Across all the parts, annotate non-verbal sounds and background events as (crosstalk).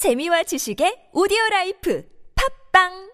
재미와 지식의 오디오 라이프 팝빵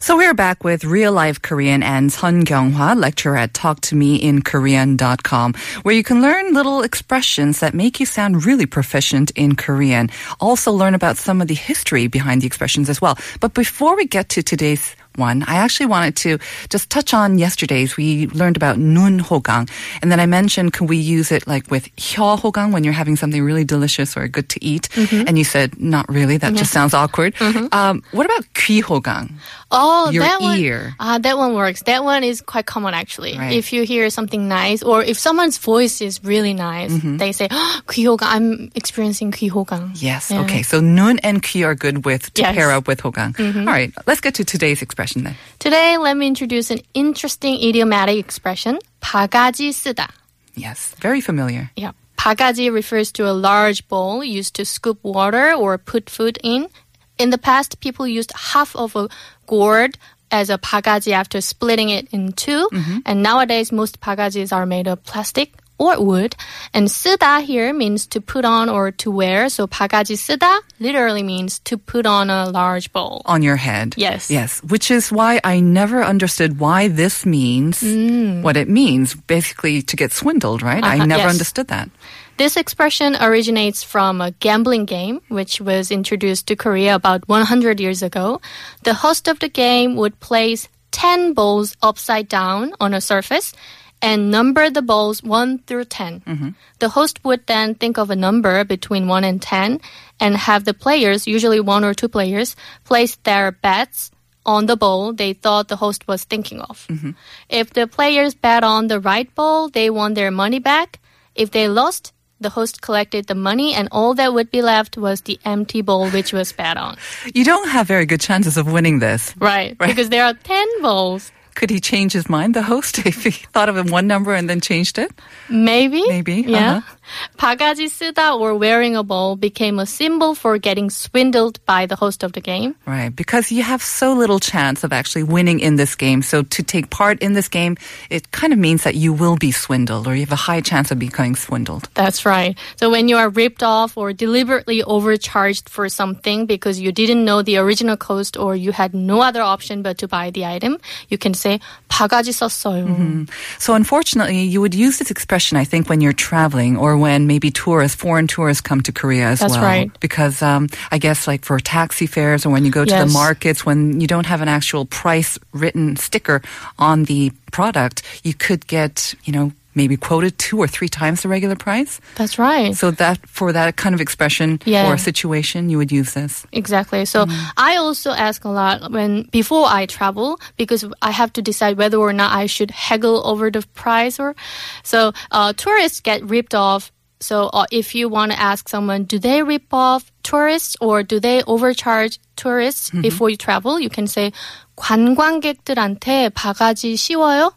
So we're back with real life Korean and Sun Kyung-hwa, lecturer at talktomeinkorean.com, where you can learn little expressions that make you sound really proficient in Korean. Also learn about some of the history behind the expressions as well. But before we get to today's one, I actually wanted to just touch on yesterday's. We learned about nun hogang, and then I mentioned can we use it like with hyo hogang when you're having something really delicious or good to eat? Mm-hmm. And you said not really. That yes. just mm-hmm. sounds awkward. Mm-hmm. Um, what about ki hogang? Oh, your that ear. Uh, that one works. That one is quite common actually. Right. If you hear something nice, or if someone's voice is really nice, mm-hmm. they say oh, gui hogang. I'm experiencing ki hogang. Yes. Yeah. Okay. So nun and ki are good with to yes. pair up with hogang. Mm-hmm. All right. Let's get to today's expression then. Today, let me introduce an interesting idiomatic expression, 바가지 쓰다. Yes. Very familiar. Yeah. 바가지 refers to a large bowl used to scoop water or put food in. In the past, people used half of a gourd as a 바가지 after splitting it in 2 And nowadays, most 바가지s are made of plastic or wood. And 쓰다 here means to put on or to wear. So 바가지 쓰다 literally means to put on a large bowl. On your head. Yes. Yes. Which is why I never understood why this means what it means. Basically, to get swindled, right? I Mm. Uh-huh, never yes. understood that. This expression originates from a gambling game, which was introduced to Korea about 100 years ago. The host of the game would place 10 balls upside down on a surface and number the balls 1 through 10. Mm-hmm. The host would then think of a number between 1 and 10 and have the players, usually one or two players, place their bets on the ball they thought the host was thinking of. Mm-hmm. If the players bet on the right ball, they won their money back. If they lost, the host collected the money and all that would be left was the empty bowl which was bet on. You don't have very good chances of winning this. Right. Right. Because there are 10 bowls Could he change his mind, the host, (laughs) if he thought of a one number and then changed it? Maybe. Maybe, Yeah. uh-huh. 바가지 쓰다 or wearing a bowl became a symbol for getting swindled by the host of the game. Right, because you have so little chance of actually winning in this game. So to take part in this game, it kind of means that you will be swindled or you have a high chance of becoming swindled. That's right. So when you are ripped off or deliberately overcharged for something because you didn't know the original cost or you had no other option but to buy the item, you can say 바가지 썼어요. So unfortunately, you would use this expression, I think, when you're traveling or when maybe tourists, foreign tourists come to Korea as That's well. right. Because um, I guess like for taxi fares or when you go to the Yes. markets, when you don't have an actual price written sticker on the product, you could get, you know, maybe quoted two or three times the regular price. That's right. So that for that kind of expression Yeah. or situation, you would use this. Exactly. So I also ask a lot when before I travel because I have to decide whether or not I should haggle over the price or so uh, tourists get ripped off. So uh, if you want to ask someone, do they rip off tourists or do they overcharge tourists before you travel? You can say 관광객들한테 바가지 씌워요.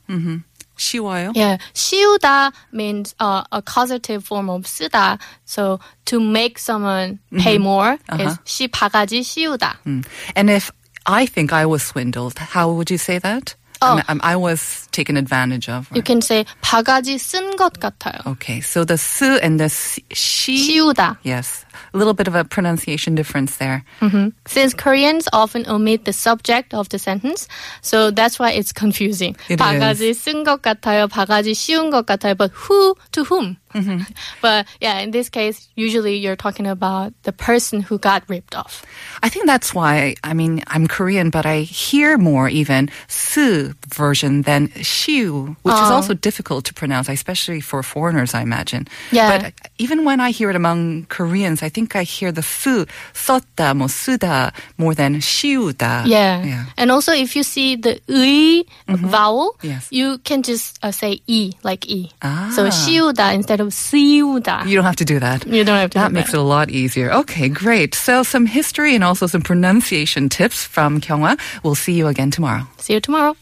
쉬워요? Yeah, 씌우다 means uh, a causative form of 쓰다. So to make someone pay more is 시 바가지 씌우다. And if I think I was swindled, how would you say that? Oh. I'm- I'm- I was taken advantage of. You can say 바가지 쓴 것 같아요. Okay, so the su and the si- she. 씌우다. Yes, a little bit of a pronunciation difference there. Since Koreans often omit the subject of the sentence, so that's why it's confusing. It 바가지 쓴 것 같아요, 바가지 씌운 것 같아요, but who to whom? Mm-hmm. (laughs) But yeah, in this case, usually you're talking about the person who got ripped off. I think that's why. I mean, I'm Korean, but I hear more even su version than Xiu, which oh. is also difficult to pronounce, especially for foreigners, I imagine. Yeah. But even when I hear it among Koreans, I think I hear the fu, sota, mosuda, more than xiuda. Yeah. yeah. And also, if you see the ui mm-hmm. vowel, yes. you can just uh, say e, like e. Ah. So xiuda instead of siuda. You don't have to do that. You don't have to That makes that. it a lot easier. Okay, great. So, some history and also some pronunciation tips from Kyungwa. We'll see you again tomorrow. See you tomorrow.